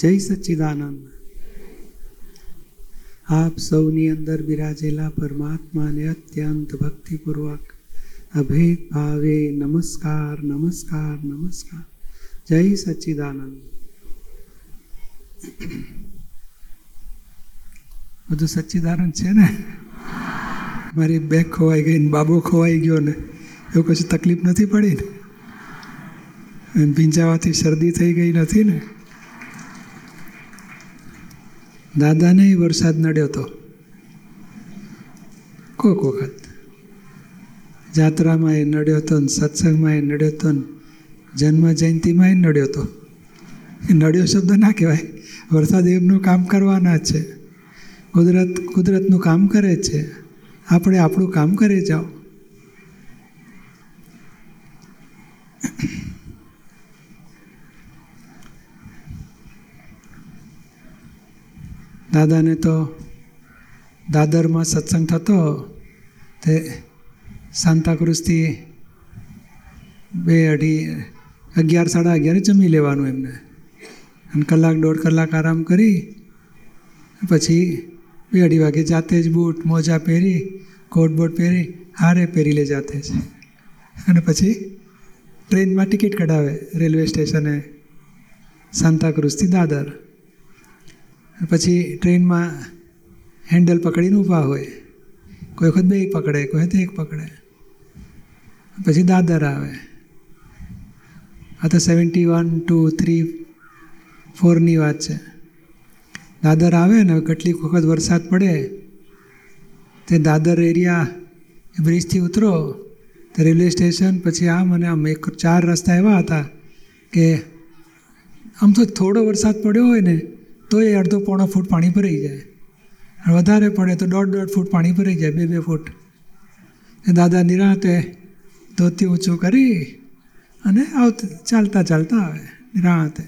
જય સચ્ચિદાનંદ. આપ સૌની અંદર બિરાજેલા પરમાત્માને અત્યંત ભક્તિપૂર્વક અભેદ ભાવે નમસ્કાર નમસ્કાર નમસ્કાર. જય સચ્ચિદાનંદ. બધું સચ્ચિદાનંદ છે ને? મારી બેગ ખોવાઈ ગઈ ને બાબો ખોવાઈ ગયો ને, એવું કશું તકલીફ નથી પડી ને? ભીંજાવાથી શરદી થઈ ગઈ નથી ને? દાદાને વરસાદ નડ્યો હતો કોક વખત. જાત્રામાં એ નડ્યો હતો ને સત્સંગમાં એ નડ્યો હતો ને જન્મ જયંતિમાં એ નડ્યો હતો એ નડ્યો શબ્દ ના કહેવાય. વરસાદ એમનું કામ કરવાના છે. કુદરત, કુદરતનું કામ કરે છે. આપણે આપણું કામ કરી જાઓ. દાદાને તો દાદરમાં સત્સંગ થતો, તે સાંતાક્રુઝથી બે અઢી, અગિયાર, સાડા અગિયારે જમી લેવાનું એમને. અને કલાક દોઢ કલાક આરામ કરી, પછી બે અઢી વાગે જાતે જ બૂટ, મોજા પહેરી કોટ બોટ પહેરી, હારે પહેરી લે જાતે જ અને પછી ટ્રેનમાં ટિકિટ કઢાવે રેલવે સ્ટેશને સાંતાક્રુઝથી દાદર. પછી ટ્રેનમાં હેન્ડલ પકડીને ઊભા હોય. કોઈ વખત બે પકડે, કોઈ વખત એક પકડે. પછી દાદર આવે. આ તો સેવન્ટી વન ટુ થ્રી ફોરની વાત છે. દાદર આવે ને કેટલીક વખત વરસાદ પડે, તે દાદર એરિયા બ્રિજથી ઉતરો, તો રેલવે સ્ટેશન, પછી આમ અને આમ. એક ચાર રસ્તા એવા હતા કે આમ તો થોડો વરસાદ પડ્યો હોય ને તો એ અડધો પોણો ફૂટ પાણી ભરાઈ જાય. વધારે પડે તો દોઢ દોઢ ફૂટ પાણી ભરાઈ જાય, બે બે ફૂટ. એ દાદા નિરાંતે ધોતી ઊંચું કરી અને આવતા, ચાલતા ચાલતા આવે, નિરાંતે.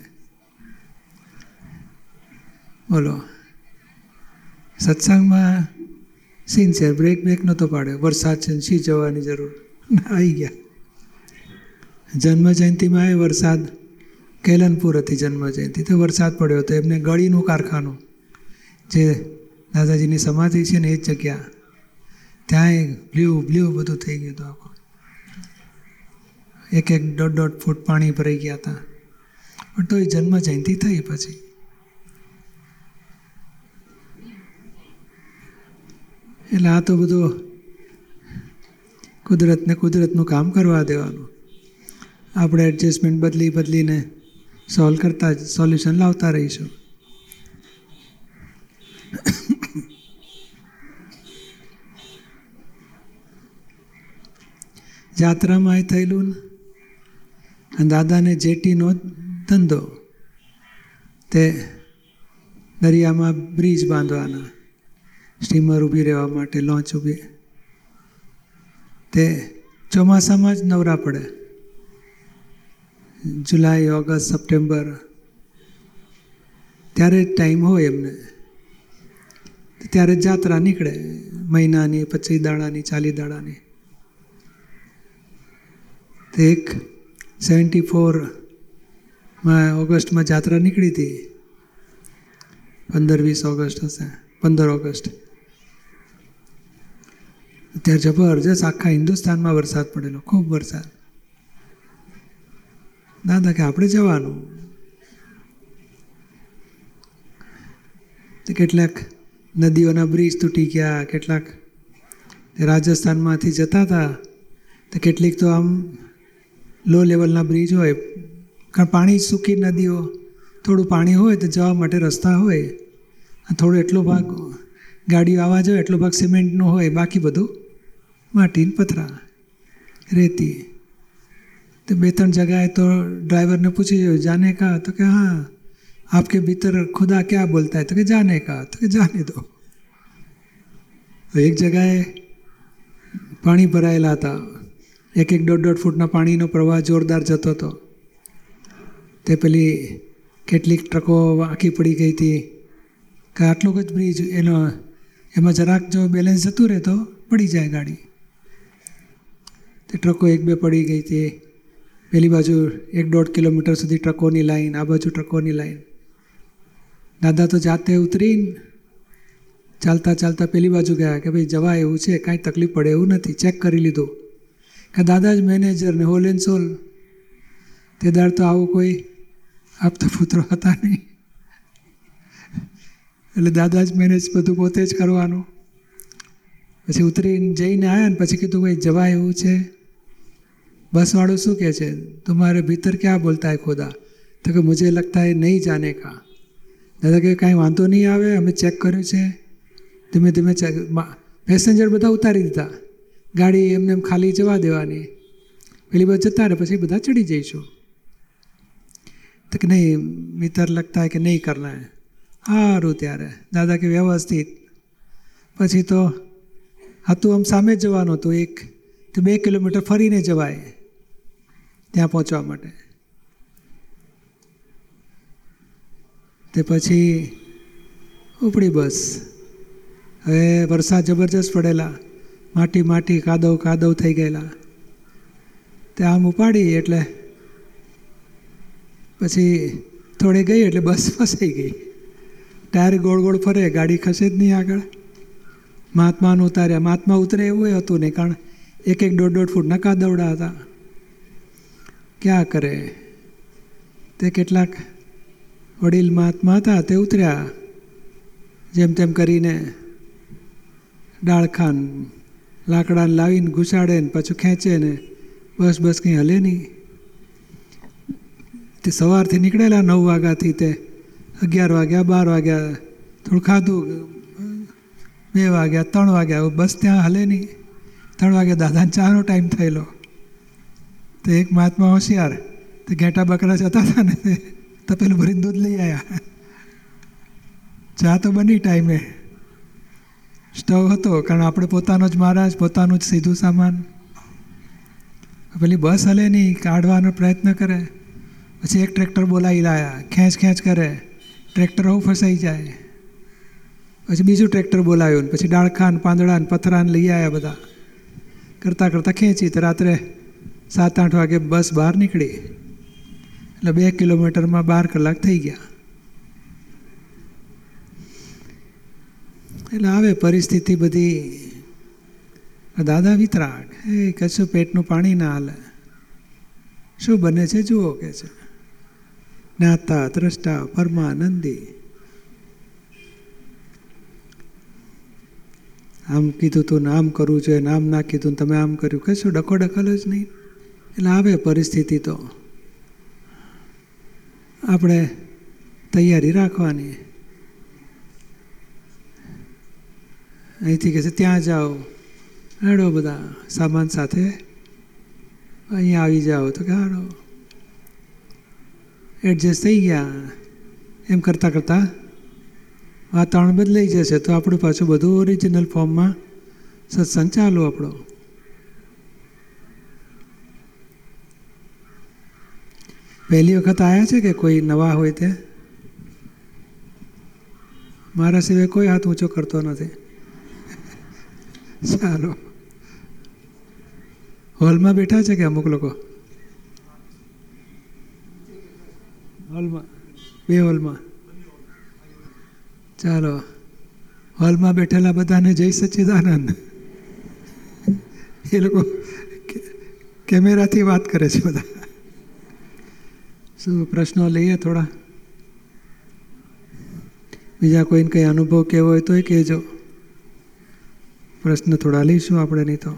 બોલો. સત્સંગમાં સિન્સિયર બ્રેક બ્રેક નહોતો પાડે વરસાદ છે શી જવાની જરૂર? આવી ગયા. જન્મ જયંતિમાં એ વરસાદ કેલનપુર હતી જન્મ જયંતિ તો વરસાદ પડ્યો હતો એમને ગળીનું કારખાનું, જે દાદાજીની સમાધિ છે ને એ જ જગ્યા, ત્યાંય બ્લ્યુ બ્લ્યુ બધું થઈ ગયું હતું આખું. એક એક દોઢ દોઢ ફૂટ પાણી ભરાઈ ગયા હતા. પણ તો એ જન્મ જયંતિ થઈ પછી. એટલે આ તો બધું કુદરતને કુદરતનું કામ કરવા દેવાનું. આપણે એડજસ્ટમેન્ટ બદલી, બદલીને સોલ્વ કરતા જ સોલ્યુશન લાવતા રહીશું. જાત્રામાં એ થયેલું અને દાદાને જેટીનો ધંધો, તે દરિયામાં બ્રિજ બાંધવાના, સ્ટીમર ઊભી રહેવા માટે લોન્ચ ઊભી, તે ચોમાસામાં જ નવરા પડે. જુલાઈ, ઓગસ્ટ, સપ્ટેમ્બર. ત્યારે ટાઈમ હોય એમને. ત્યારે જાત્રા નીકળે મહિનાની, પચીસ દાડાની, ચાલીસ દાડાની. એક સેવન્ટી ફોરમાં ઓગસ્ટમાં જાત્રા નીકળી હતી. પંદર, વીસ ઓગસ્ટ હશે. પંદર ઓગસ્ટ. ત્યાં જબરજસ્ત આખા હિન્દુસ્તાનમાં વરસાદ પડેલો. ખૂબ વરસાદ. દાદા કે આપણે જવાનું. કેટલાક નદીઓના બ્રિજ તૂટી ગયા, કેટલાક રાજસ્થાનમાંથી જતા હતા, તો કેટલીક તો આમ લો લેવલના બ્રિજ હોય. કારણ પાણી સૂકી નદીઓ, થોડું પાણી હોય તો જવા માટે રસ્તા હોય. થોડો એટલો ભાગ ગાડીઓ આવવા જોઈએ એટલો ભાગ સિમેન્ટનો હોય, બાકી બધું માટીને પથરા રેતી तो બે ત્રણ જગાએ તો ડ્રાઈવરને પૂછી જોયું જાને કા તો કે હા आपके भीतर खुदा क्या बोलता है तो कि जाने का तो कि जाने दो તો એક જગાએ પાણી ભરાયેલા હતા એક એક દોઢ દોઢ ફૂટના પાણીનો પ્રવાહ જોરદાર જતો હતો તે પેલી કેટલીક ટ્રકો આખી પડી ગઈ હતી કે આટલો જ બ્રિજ એનો એમાં જરાક જો બેલેન્સ જતું રહે તો પડી જાય ગાડી તે ટ્રકો એક બે પડી ગઈ હતી પેલી બાજુ એક દોઢ કિલોમીટર સુધી ટ્રકોની લાઈન, આ બાજુ ટ્રકોની લાઈન. દાદા તો જાતે ઉતરીને, ચાલતા ચાલતા પેલી બાજુ ગયા કે ભાઈ જવા એવું છે, કાંઈ તકલીફ પડે એવું નથી, ચેક કરી લીધું. કે દાદા જ મેનેજર ને હોલ એન્ડ સોલ. તે દાડ તો આવો કોઈ આપતા પુત્રો હતા નહીં. એટલે દાદા જ મેનેજ બધું પોતે જ કરવાનું. પછી ઉતરીને જઈને આવ્યા ને પછી કીધું, ભાઈ જવા એવું છે. बसवाड़ों શું કહે છે તમારે भीतर ક્યાં બોલતા है खुदा? તો કે મુજે લગતા હે નહીં જાને કા દાદા કે કાંઈ વાંધો નહીં આવે અમે ચેક કર્યું છે ધીમે ધીમે ચેક પેસેન્જર બધા ઉતારી દીધા ગાડી એમને એમ ખાલી જવા દેવાની પેલી બસ જતા રહે પછી બધા ચડી જઈશું તો કે નહીં મિત્ર લગતા હે કે નહીં કરના હે સારું ત્યારે દાદા કે વ્યવસ્થિત પછી તો હતું આમ સામે જવાનું હતું એક તો બે કિલોમીટર ફરીને જવાય ત્યાં પહોંચવા માટે. તે પછી ઉપડી બસ. હવે વરસાદ જબરજસ્ત પડેલા. માટી માટી કાદવ કાદવ થઈ ગયેલા. તે આમ ઉપાડી એટલે પછી થોડી ગઈ એટલે બસ ફસાઈ ગઈ. ટાયર ગોળ ગોળ ફરે, ગાડી ખસે જ નહીં આગળ. મહાત્માને ઉતાર્યા. મહાત્મા ઉતરે એવું હતું નહીં, કારણ એક એક દોઢ દોઢ ફૂટ નકા દવડા હતા. ક્યાં કરે? તે કેટલાક વડીલ મહાત્મા હતા, તે ઉતર્યા. જેમ તેમ કરીને ડાળખાન લાકડાને લાવીને ઘૂસાડે ને પાછું ખેંચે ને બસ બસ કંઈ હલે નહીં. તે સવારથી નીકળેલા નવ વાગ્યાથી તે અગિયાર વાગ્યા, બાર વાગ્યા થોડું ખાધું. બે વાગ્યા, ત્રણ વાગ્યા, બસ ત્યાં હલે નહીં. ત્રણ વાગ્યા દાદાને ચાનો ટાઈમ થયેલો. તો એક મહાત્મા હોશિયાર તે ઘેટા બકરા જતા હતા ને તે તપેલું ભરીને દૂધ લઈ આવ્યા ચા તો બની ટાઈમે. સ્ટવ હતો, કારણ આપણે પોતાનો જ મહારાજ, પોતાનું જ સીધું સામાન. પેલી બસ હલે નહીં, કાઢવાનો પ્રયત્ન કરે. પછી એક ટ્રેક્ટર બોલાવી લાયા, ખેંચ ખેંચ કરે. ટ્રેક્ટર હું ફસાઈ જાય. પછી બીજું ટ્રેક્ટર બોલાવ્યું પછી ડાળખાન પાંદડા ને પથરાને લઈ આવ્યા બધા. કરતાં કરતાં ખેંચી તો રાત્રે સાત આઠ વાગે બસ બહાર નીકળી. એટલે બે કિલોમીટરમાં બાર કલાક થઈ ગયા. એટલે આવે પરિસ્થિતિ બધી. દાદા વિતરાગ એ કશું પેટનું પાણી ના હાલે? શું બને છે જુઓ કે છે. જ્ઞાતા દ્રષ્ટા, પરમાનંદી. આમ કીધું તું નામ આમ કરવું જોઈએ ને આમ ના કીધું તમે આમ કર્યું. કશું ડખો ડખલ જ નહીં. એટલે આવે પરિસ્થિતિ તો. આપણે તૈયારી રાખવાની. અહીંથી કહે છે, ત્યાં જાઓ. હેડો બધા સામાન સાથે. અહીંયા આવી જાઓ તો કે હાડો એડજસ્ટ થઈ ગયા. એમ કરતાં કરતાં વાતાવરણ બદલાઈ જશે તો આપણું પાછું બધું ઓરિજિનલ ફોર્મમાં સત્સંગ ચાલુ આપણો. પહેલી વખત આવ્યા છે કે કોઈ નવા હોય તે મારા સિવાય કોઈ હાથ ઊંચો કરતો નથી ચાલો હોલમાં બેઠા છે કે અમુક લોકો હોલમાં બે હોલમાં ચાલો હોલમાં બેઠેલા બધાને જય સચ્ચિદાનંદ એ લોકો કેમેરાથી વાત કરે છે બધા શું પ્રશ્નો લઈએ થોડા? બીજા કોઈને કંઈ અનુભવ કેવો હોય તોય કહેજો. પ્રશ્ન થોડા લઈશું આપણે નહીં તો.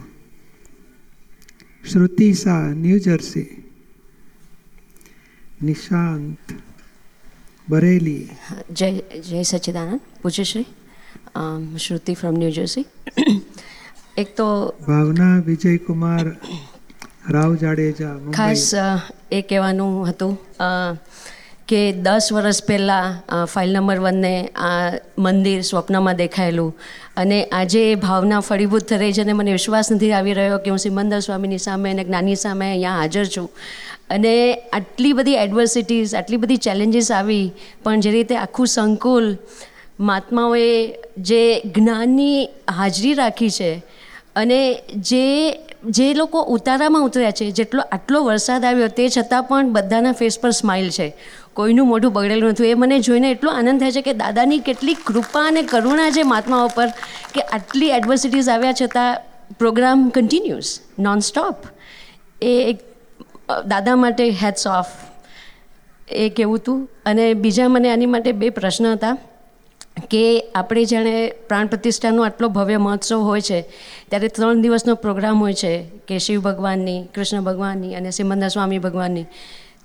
Shruti Shah New Jersey. Nishant Bareilly. જય જય સચ્ચિદાનંદ. પૂજ્યશ્રી શ્રુતિ ફ્રોમ ન્યૂ જર્સી એક તો ભાવના વિજયકુમાર રાવ જાડેજા ખાસ એ કહેવાનું હતું કે દસ વર્ષ પહેલાં ફાઇલ નંબર વનને આ મંદિર સ્વપ્નમાં દેખાયેલું. અને આજે એ ભાવના ફળીભૂત થઈ છે અને મને વિશ્વાસ નથી આવી રહ્યો કે હું સિમંદર સ્વામીની સામે અને જ્ઞાની સામે અહીંયા હાજર છું. અને આટલી બધી એડવર્સિટીઝ આટલી બધી ચેલેન્જીસ આવી, પણ જે રીતે આખું સંકુલ મહાત્માઓએ જે જ્ઞાનની હાજરી રાખી છે અને જે જે લોકો ઉતારામાં ઉતર્યા છે, જેટલો આટલો વરસાદ આવ્યો તે છતાં પણ બધાના ફેસ પર સ્માઇલ છે. કોઈનું મોઢું બગડેલું નથી. એ મને જોઈને એટલો આનંદ થાય છે કે દાદાની કેટલી કૃપા અને કરુણા છે મહાત્માઓ પર કે આટલી એડવર્સિટીઝ આવ્યા છતાં પ્રોગ્રામ કન્ટિન્યુઅસ નોન સ્ટોપ એ એક દાદા માટે હેડ્સ ઓફ એ કહેવું હતું અને બીજા મને આની માટે બે પ્રશ્ન હતા. કે આપણે જાણે પ્રાણ પ્રતિષ્ઠાનો આટલો ભવ્ય મહોત્સવ હોય છે, ત્યારે ત્રણ દિવસનો પ્રોગ્રામ હોય છે કે શિવ ભગવાનની, કૃષ્ણ ભગવાનની અને સિમંદર સ્વામી ભગવાનની.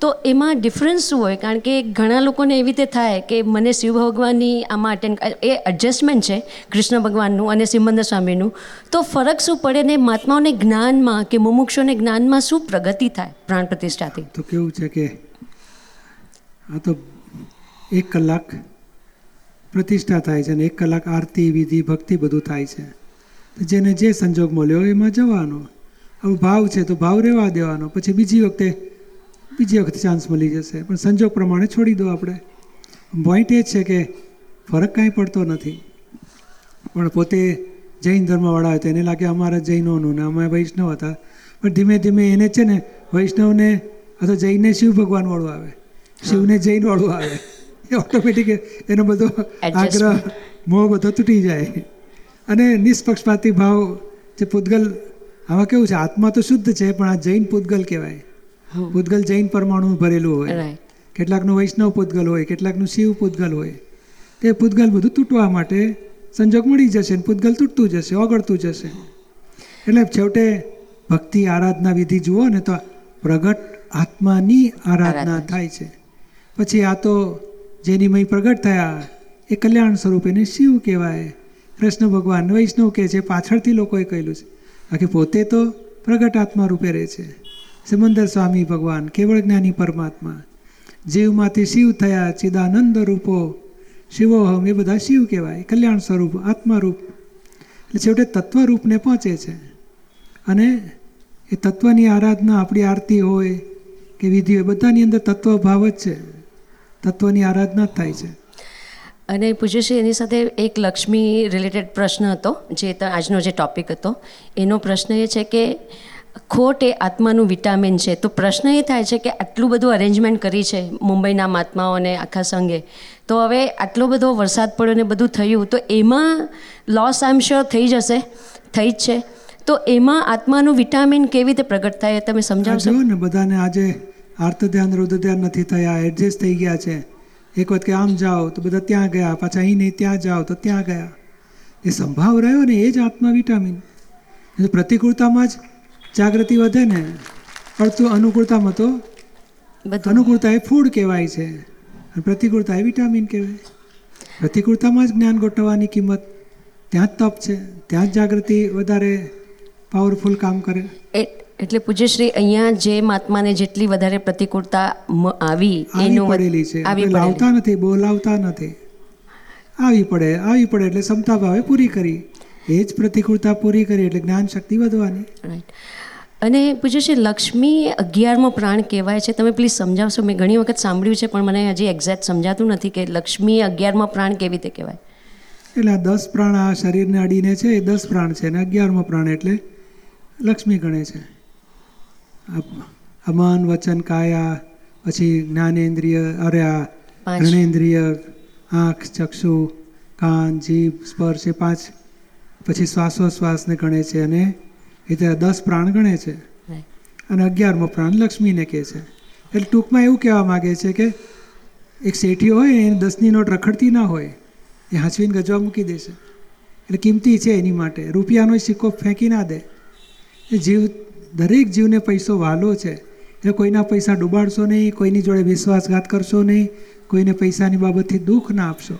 તો એમાં ડિફરન્સ શું હોય? કારણ કે ઘણા લોકોને એવી રીતે થાય કે મને શિવ ભગવાનની આમાં અટેન્ડ એ એડજસ્ટમેન્ટ છે, કૃષ્ણ ભગવાનનું અને સિમંદર સ્વામીનું. તો ફરક શું પડે ને મહાત્માઓને જ્ઞાનમાં કે મુમુક્ષોને જ્ઞાનમાં શું પ્રગતિ થાય પ્રાણ પ્રતિષ્ઠાથી? તો કેવું છે કે આ તો એક કલાક પ્રતિષ્ઠા થાય છે અને એક કલાક આરતી, વિધિ, ભક્તિ બધું થાય છે. જેને જે સંજોગ મળ્યો એમાં જવાનો. હવે ભાવ છે તો ભાવ રહેવા દેવાનો. પછી બીજી વખતે બીજી વખતે ચાન્સ મળી જશે. પણ સંજોગ પ્રમાણે છોડી દો આપણે. પોઈન્ટ એ છે કે ફરક કાંઈ પડતો નથી. પણ પોતે જૈન ધર્મવાળા હોય તો એને લાગે અમારા જૈનોનું ને અમે વૈષ્ણવ હતા. પણ ધીમે ધીમે એને છે ને વૈષ્ણવને અથવા જૈનને શિવ ભગવાનવાળું આવે. શિવને જૈનવાળું આવે. એ ઓટોમેટિક એનો બધો આગ્રહ મોહ બધો તૂટી જાય. અને નિષ્પક્ષપાતી ભાવ જે પૂતગલ આમાં કેવું છે આત્મા તો શુદ્ધ છે પણ આ જૈન પૂતગલ કહેવાય. પૂતગલ જૈન પરમાણુ ભરેલું હોય. કેટલાકનું વૈષ્ણવ પૂતગલ હોય કેટલાકનું શિવ પૂતગલ હોય. તે પૂતગલ બધું તૂટવા માટે સંજોગ મળી જશે ને પૂતગલ તૂટતું જશે ઓગળતું જશે. એટલે છેવટે ભક્તિ આરાધના વિધિ જુઓ ને તો પ્રગટ આત્માની આરાધના આરાધના. થાય છે. પછી આ તો જેની મય પ્રગટ થયા. એ કલ્યાણ સ્વરૂપ એને શિવ કહેવાય. કૃષ્ણ ભગવાન વૈષ્ણવ કહે છે, પાછળથી લોકોએ કહેલું છે. બાકી પોતે તો પ્રગટ આત્મા રૂપે રહે છે. સિમંદર સ્વામી ભગવાન, કેવળ જ્ઞાની પરમાત્મા. જીવમાંથી શિવ થયા, ચિદાનંદ રૂપો. શિવોહમ એ બધા શિવ કહેવાય. કલ્યાણ સ્વરૂપ આત્મારૂપ એટલે છેવટે તત્વરૂપને પહોંચે છે. અને એ તત્વની આરાધના, આપણી આરતી હોય કે વિધિ હોય, બધાની અંદર તત્વ ભાવ જ છે. તત્વની આરાધના થાય છે. અને પૂજ્યશ્રી એની સાથે એક લક્ષ્મી રિલેટેડ પ્રશ્ન હતો જે આજનો જે ટોપિક હતો. એનો પ્રશ્ન એ છે કે ખોટ એ આત્માનું વિટામિન છે. તો પ્રશ્ન એ થાય છે કે આટલું બધું અરેન્જમેન્ટ કરી છે મુંબઈના મહાત્માઓને આખા સંઘે. તો હવે આટલો બધો વરસાદ પડ્યો ને બધું થયું તો એમાં લોસ આઈમ શ્યોર થઈ જશે થઈ જ છે. તો એમાં આત્માનું વિટામિન કેવી રીતે પ્રગટ થાય એ તમે સમજાવશો? ને બધાને આજે આર્ત ધ્યાન રુદ્ર ધ્યાન નથી થયા એડજસ્ટ થઈ ગયા છે. એક વખત કે આમ જાઓ તો બધા ત્યાં ગયા પાછા અહીં નહીં ત્યાં જાઓ તો ત્યાં ગયા. એ સંભાવ રહ્યો ને એ જ આત્મા વિટામિન પ્રતિકૂળતામાં જ જાગૃતિ વધે ને પડતું અનુકૂળતામાં તો અનુકૂળતા એ ફૂડ કહેવાય છે. અને પ્રતિકૂળતા એ વિટામિન કહેવાય. પ્રતિકૂળતામાં જ જ્ઞાન ગોઠવવાની કિંમત ત્યાં જ તપ છે ત્યાં જ જાગૃતિ વધારે પાવરફુલ કામ કરે. એટલે પૂજ્યશ્રી અહીંયા જે મહાત્માને જેટલી વધારે પ્રતિકૂળતા આવી એનું પડેલી છે. આવી લાવતા નથી બોલાવતા નથી. આવી પડે આવી પડે એટલે ક્ષમતા ભાવે પૂરી કરી. એ જ પ્રતિકૂળતા પૂરી કરી એટલે જ્ઞાન શક્તિ વધવાની. રાઈટ અને પૂજ્યશ્રી લક્ષ્મી અગિયારમો પ્રાણ કહેવાય છે. તમે પ્લીઝ સમજાવશો મેં ઘણી વખત સાંભળ્યું છે પણ મને હજી એક્ઝેક્ટ સમજાતું નથી કે લક્ષ્મી અગિયારમો પ્રાણ કેવી રીતે કહેવાય. એટલે આ દસ પ્રાણ આ શરીરને અડીને છે એ દસ પ્રાણ છે અને અગિયારમો પ્રાણ એટલે લક્ષ્મી ગણે છે. મન વચન કાયા પછી જ્ઞાનેન્દ્રિય અરે આ આંખ ચક્ષુ કાન જીભ સ્પર્શ એ પાંચ. પછી શ્વાસોશ્વાસને ગણે છે અને એ ત્યારે દસ પ્રાણ ગણે છે. અને અગિયારમો પ્રાણ લક્ષ્મીને કહે છે. એટલે ટૂંકમાં એવું કહેવા માગે છે કે એક શેઠી હોય એને દસની નોટ રખડતી ના હોય એ હાંચવીને ગજવા મૂકી દેશે. એટલે કિંમતી છે એની માટે. રૂપિયાનો સિક્કો ફેંકી ના દે. એ જીવ દરેક જીવને પૈસો વાલો છે. એટલે કોઈના પૈસા ડૂબાડશો નહીં કોઈની જોડે વિશ્વાસઘાત કરશો નહીં કોઈને પૈસાની બાબતથી દુઃખ ના આપશો.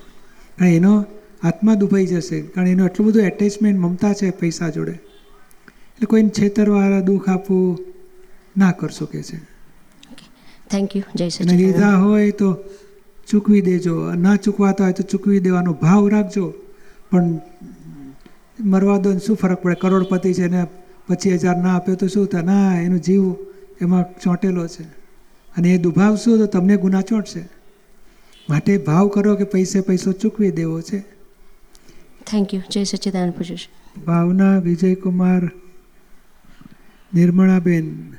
કારણ એનો આત્મા દુભાઈ જશે કારણ એનું એટલું બધું એટેચમેન્ટ મમતા છે પૈસા જોડે. એટલે કોઈને છેતરવાળા દુઃખ આપવું ના કરશો કે છે. થેન્ક યુ જય લીધા હોય તો ચૂકવી દેજો. ના ચૂકવાતા હોય તો ચૂકવી દેવાનો ભાવ રાખજો. પણ મરવા દો શું ફરક પડે? કરોડપતિ છે ને પચીસ હજાર ના આપ્યો તો શું થાય? ના એનો જીવ એમાં ચોંટેલો છે. અને એ દુભાવશો તો તમને ગુના ચોંટશે. માટે ભાવ કરો કે પૈસે પૈસો ચૂકવી દેવો છે. થેન્ક યુ જય પૂજ્યશ્રી ભાવના વિજયકુમાર નિર્મળાબેન.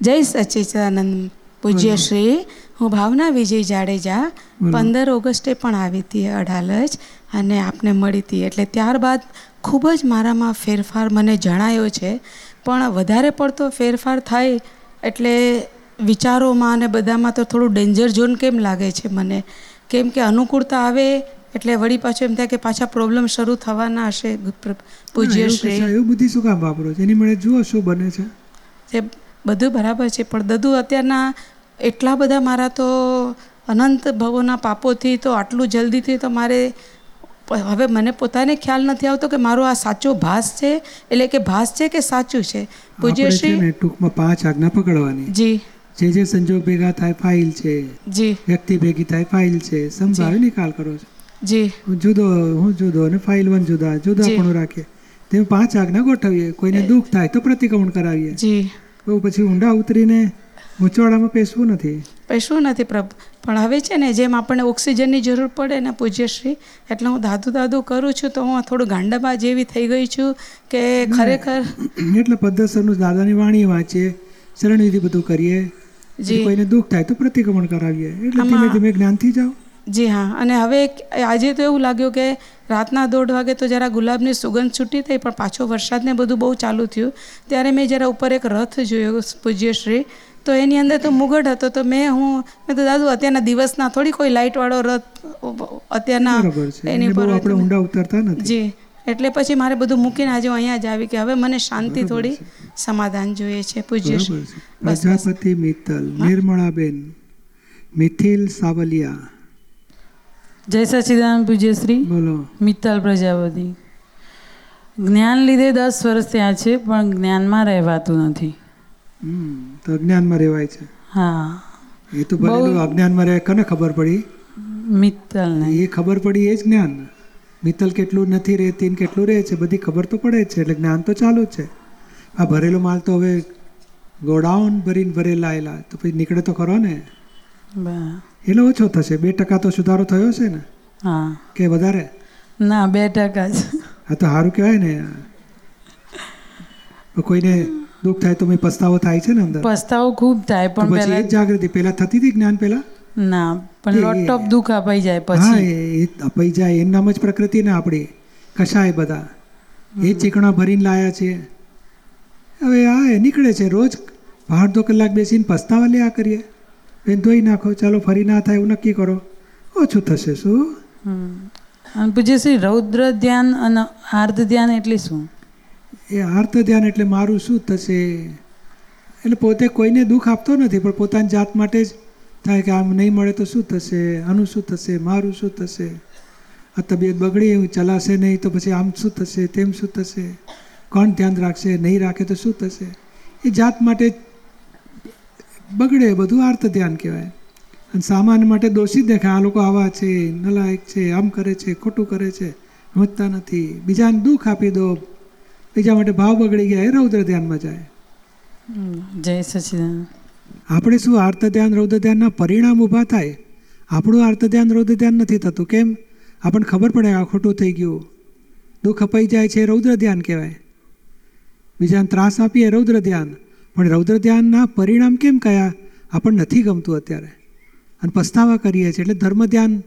જય સચ્ચિદાનંદ પૂજ્યશ્રી હું ભાવના વિજય જાડેજા પંદર ઓગસ્ટે પણ આવી હતી અડાલજ અને આપને મળી હતી. એટલે ત્યારબાદ ખૂબ જ મારામાં ફેરફાર મને જણાયો છે પણ વધારે પડતો ફેરફાર થાય એટલે વિચારોમાં અને બધામાં તો થોડું ડેન્જર ઝોન કેમ લાગે છે મને? કેમ કે અનુકૂળતા આવે એટલે વળી પાછું એમ થાય કે પાછા પ્રોબ્લેમ શરૂ થવાના હશે પૂજ્ય એવું બધી શું કામ વાપરો છો? એની મને જુઓ શું બને છે. બધું બરાબર છે પણ દદુ અત્યારના એટલા બધા મારા તો અનંત ભવોના પાપોથી તો આટલું જલ્દીથી તો મારે હવે મને પોતાને ખ્યાલ નથી આવતો કે મારો આ સાચો ભાસ છે એટલે કે ભાસ છે કે સાચું છે? પૂજ્યશ્રી ટૂંકમાં પાંચ આજ્ઞા પકડવાની. જી. જે જે સંજોગ ભેગા થાય ફાઇલ છે જી. વ્યક્તિ ભેગી થાય ફાઇલ છે સમજાવી નિકાલ કરો છો. જી. હું જુદો હું જુદો અને ફાઇલ વન જુદા જુદા. પણ રાખીએ. તેમ પાંચ આજ્ઞા ગોઠવીએ. કોઈને દુઃખ થાય તો પ્રતિક્રમણ કરાવીએ. જી. પછી ઊંડા ઉતરીને ગૂંચવાડામાં પેસવું નથી. પૈસું નથી પ્રભુ. પણ હવે છે ને જેમ આપણને ઓક્સિજનની જરૂર પડે ને પૂજ્યશ્રી એટલે હું દાદુ દાદુ કરું છું તો હું થોડું ગાંડાબા જેવી થઈ ગઈ છું કે ખરેખર એટલે પદ્ધતિસરનું દાદાની વાણી વાંચીએ શરણવિધિ બધું કરીએ જી. કોઈને દુઃખ થાય તો પ્રતિક્રમણ કરાવીએ. એટલે ધીમે ધીમે જ્ઞાનથી જાઓ. જી હા અને હવે આજે તો એવું લાગ્યું કે રાતના દોઢ વાગે તો જરા ગુલાબની સુગંધ છૂટી થઈ પણ પાછો વરસાદને બધું બહુ ચાલુ થયું. ત્યારે મેં જરા ઉપર એક રથ જોયો પૂજ્યશ્રી તો એની અંદર તો મુગટ હતો. તો મેં હું મેં તો દાદુ અત્યારના દિવસના થોડી કોઈ લાઇટવાળો રથ અત્યારના એની પર આપણે ઊંડા ઉતરતા નથી. જી. એટલે પછી મારે બધું મૂકીને આજે અહીંયા જ આવી કે હવે મને શાંતિ થોડી સમાધાન જોઈએ છે. બસ. પ્રજાપતિ મિત્તલ નિર્મળાબેન મિથિલ સાવલિયા. જય સચિદાનંદ પૂજ્યશ્રી બોલો. મિત્તલ પ્રજાપતિ. જ્ઞાન લીધે દસ વર્ષ ત્યાં છે પણ જ્ઞાનમાં રહેવાતું નથી. તો અજ્ઞાનમાં રહેવાય છે. હા. એ તો ભરેલું અજ્ઞાનમાં રહે કને ખબર પડી? મિત્તલને એ ખબર પડી એ જ જ્ઞાન. મિત્તલ કેટલું નથી રહેતી ને કેટલું રહે છે બધી ખબર તો પડે છે એટલે જ્ઞાન તો ચાલુ જ છે. આ ભરેલો માલ તો હવે ગોડાઉન ભરીને ભરેલા આવેલા તો પછી નીકળે તો ખરો ને? એટલે ઓછો થશે બે ટકા તો સુધારો થયો છે ને? હા. કે વધારે? ના બે ટકા જ. આ તો સારું કહેવાય ને. કોઈને દુઃખ થાય તો મેં પસ્તાવો થાય છે ને અંદર? પસ્તાવો ખૂબ થાય પણ પછી એ જાગૃતિ પહેલા થતી હતી જ્ઞાન પહેલા? ના પણ લોટ ઓફ દુઃખ અપાઈ જાય પછી. હા એ અપાઈ જાય એનું નામ જ પ્રકૃતિ ને આપણી કશાય બધા. એ ચીકણા ભરીને લાયા છે. હવે આ એ નીકળે છે રોજ અડધો કલાક બેસીને પસ્તાવા લે આ કરીએ. બેન ધોઈ નાખો ચાલો ફરી ના થાય એવું નક્કી કરો. ઓછું થશે શું? પૂજ્યશ્રી રૌદ્ર ધ્યાન અને આર્ધ ધ્યાન એટલે શું? એ આર્ત ધ્યાન એટલે મારું શું થશે? એટલે પોતે કોઈને દુઃખ આપતો નથી, પણ પોતાની જાત માટે જ થાય કે આમ નહીં મળે તો શું થશે? આનું શું થશે? મારું શું થશે? આ તબિયત બગડી, એવું ચલાશે નહીં તો પછી આમ શું થશે? તેમ શું થશે? કોણ ધ્યાન રાખશે? નહીં રાખે તો શું થશે? એ જાત માટે બગડે, બધું આર્ત ધ્યાન કહેવાય. અને સામાન્ય માટે દોષી દેખાય. આ લોકો આવા છે, નલાયક છે, આમ કરે છે, ખોટું કરે છે, સમજતા નથી. બીજાને દુઃખ આપી દો. બીજા માટે ભાવ બગડી ગયા એ રૌદ્ર ધ્યાનમાં જાય. જય સચિદાન આપણે શું આર્ત ધ્યાન રૌદ્ર ધ્યાનના પરિણામ ઊભા થાય? આપણું આર્ત ધ્યાન રૌદ્ર ધ્યાન નથી થતું. કેમ? આપણને ખબર પડે આ ખોટું થઈ ગયું. દુઃખ અપાઈ જાય છે રૌદ્ર ધ્યાન કહેવાય. બીજાને ત્રાસ આપીએ રૌદ્ર ધ્યાન. પણ રૌદ્ર ધ્યાનના પરિણામ કેમ કયા? આપણને નથી ગમતું અત્યારે. અને પસ્તાવા કરીએ છીએ એટલે ધર્મ ધ્યાન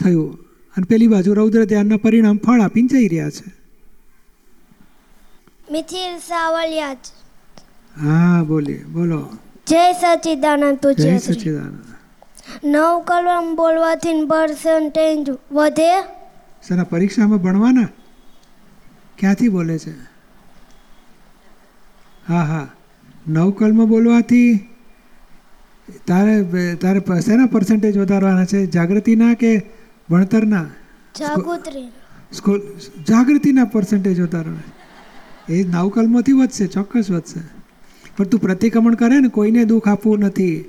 થયું. અને પેલી બાજુ રૌદ્ર ધ્યાનના પરિણામ ફળ આપીને જઈ રહ્યા છે. મિથિલ સાવલિયા. હા બોલીએ બોલો. જય સચિદાનંદ જય પૂજ્ય શ્રી સચ્ચિદાનંદ નવ કલમ બોલવાથી પર્સન્ટેજ વધે. સર પરીક્ષામાં ભણવાના? ક્યાંથી બોલે છે? હા હા. નવકલમાં બોલવાથી તારે તારે શેના પર્સન્ટેજ વધારવાના છે? જાગૃતિના કે ભણતરના? જાગૃતિ. સ્કૂલ જાગૃતિના પર્સન્ટેજ વધારવાના એ નવકલમાંથી વધશે, ચોક્કસ વધશે. પણ તું પ્રતિક્રમણ કરે ને, કોઈને દુઃખ આપવું નથી.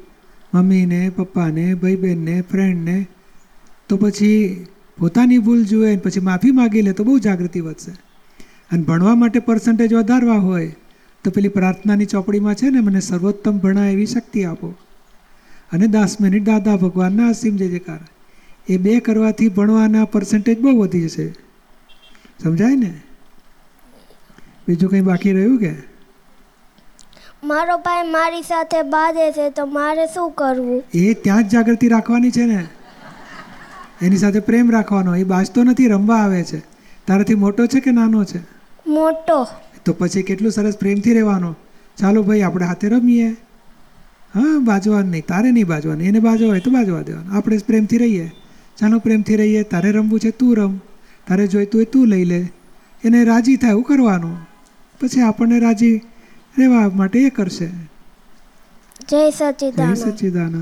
મમ્મીને, પપ્પાને ભાઈ બહેનને ફ્રેન્ડને તો પછી પોતાની ભૂલ જુએ પછી માફી માગી લે તો બહુ જાગૃતિ વધશે. અને ભણવા માટે પર્સન્ટેજ વધારવા હોય, તો પેલી પ્રાર્થનાની ચોપડીમાં છે ને, મને સર્વોત્તમ ભણા એવી શક્તિ આપો. અને દસ મિનિટ દાદા ભગવાનના અસીમ જે જયકાર. એ બે કરવાથી ભણવાના પર્સન્ટેજ બહુ વધી જશે. સમજાય ને? બીજું કંઈ બાકી રહ્યું કે? મારો ભાઈ મારી સાથે બાંધે છે તો મારે શું કરવું? એ ત્યાં જ જાગૃતિ રાખવાની છે ને? એની સાથે પ્રેમ રાખવાનો એ બાજતો નથી રમવા આવે છે. તારાથી મોટો છે કે નાનો છે? મોટો. તો પછી કેટલું સરસ પ્રેમથી રહેવાનો. ચાલો ભાઈ આપણે હાથે રમીએ. હા બાજવાનું નહીં તારે નહીં બાજવાનું. એને બાજવા હોય તો બાજવા દેવાનું. આપણે પ્રેમથી રહીએ. ચાલો પ્રેમથી રહીએ. તારે રમવું છે તું રમ. તારે જોઈતું હોય તું લઈ લે. એને રાજી થાય એવું કરવાનું. પછી આપણને રાજી રહેવા માટે એ કરશે. જય જય સચિદાનંદ.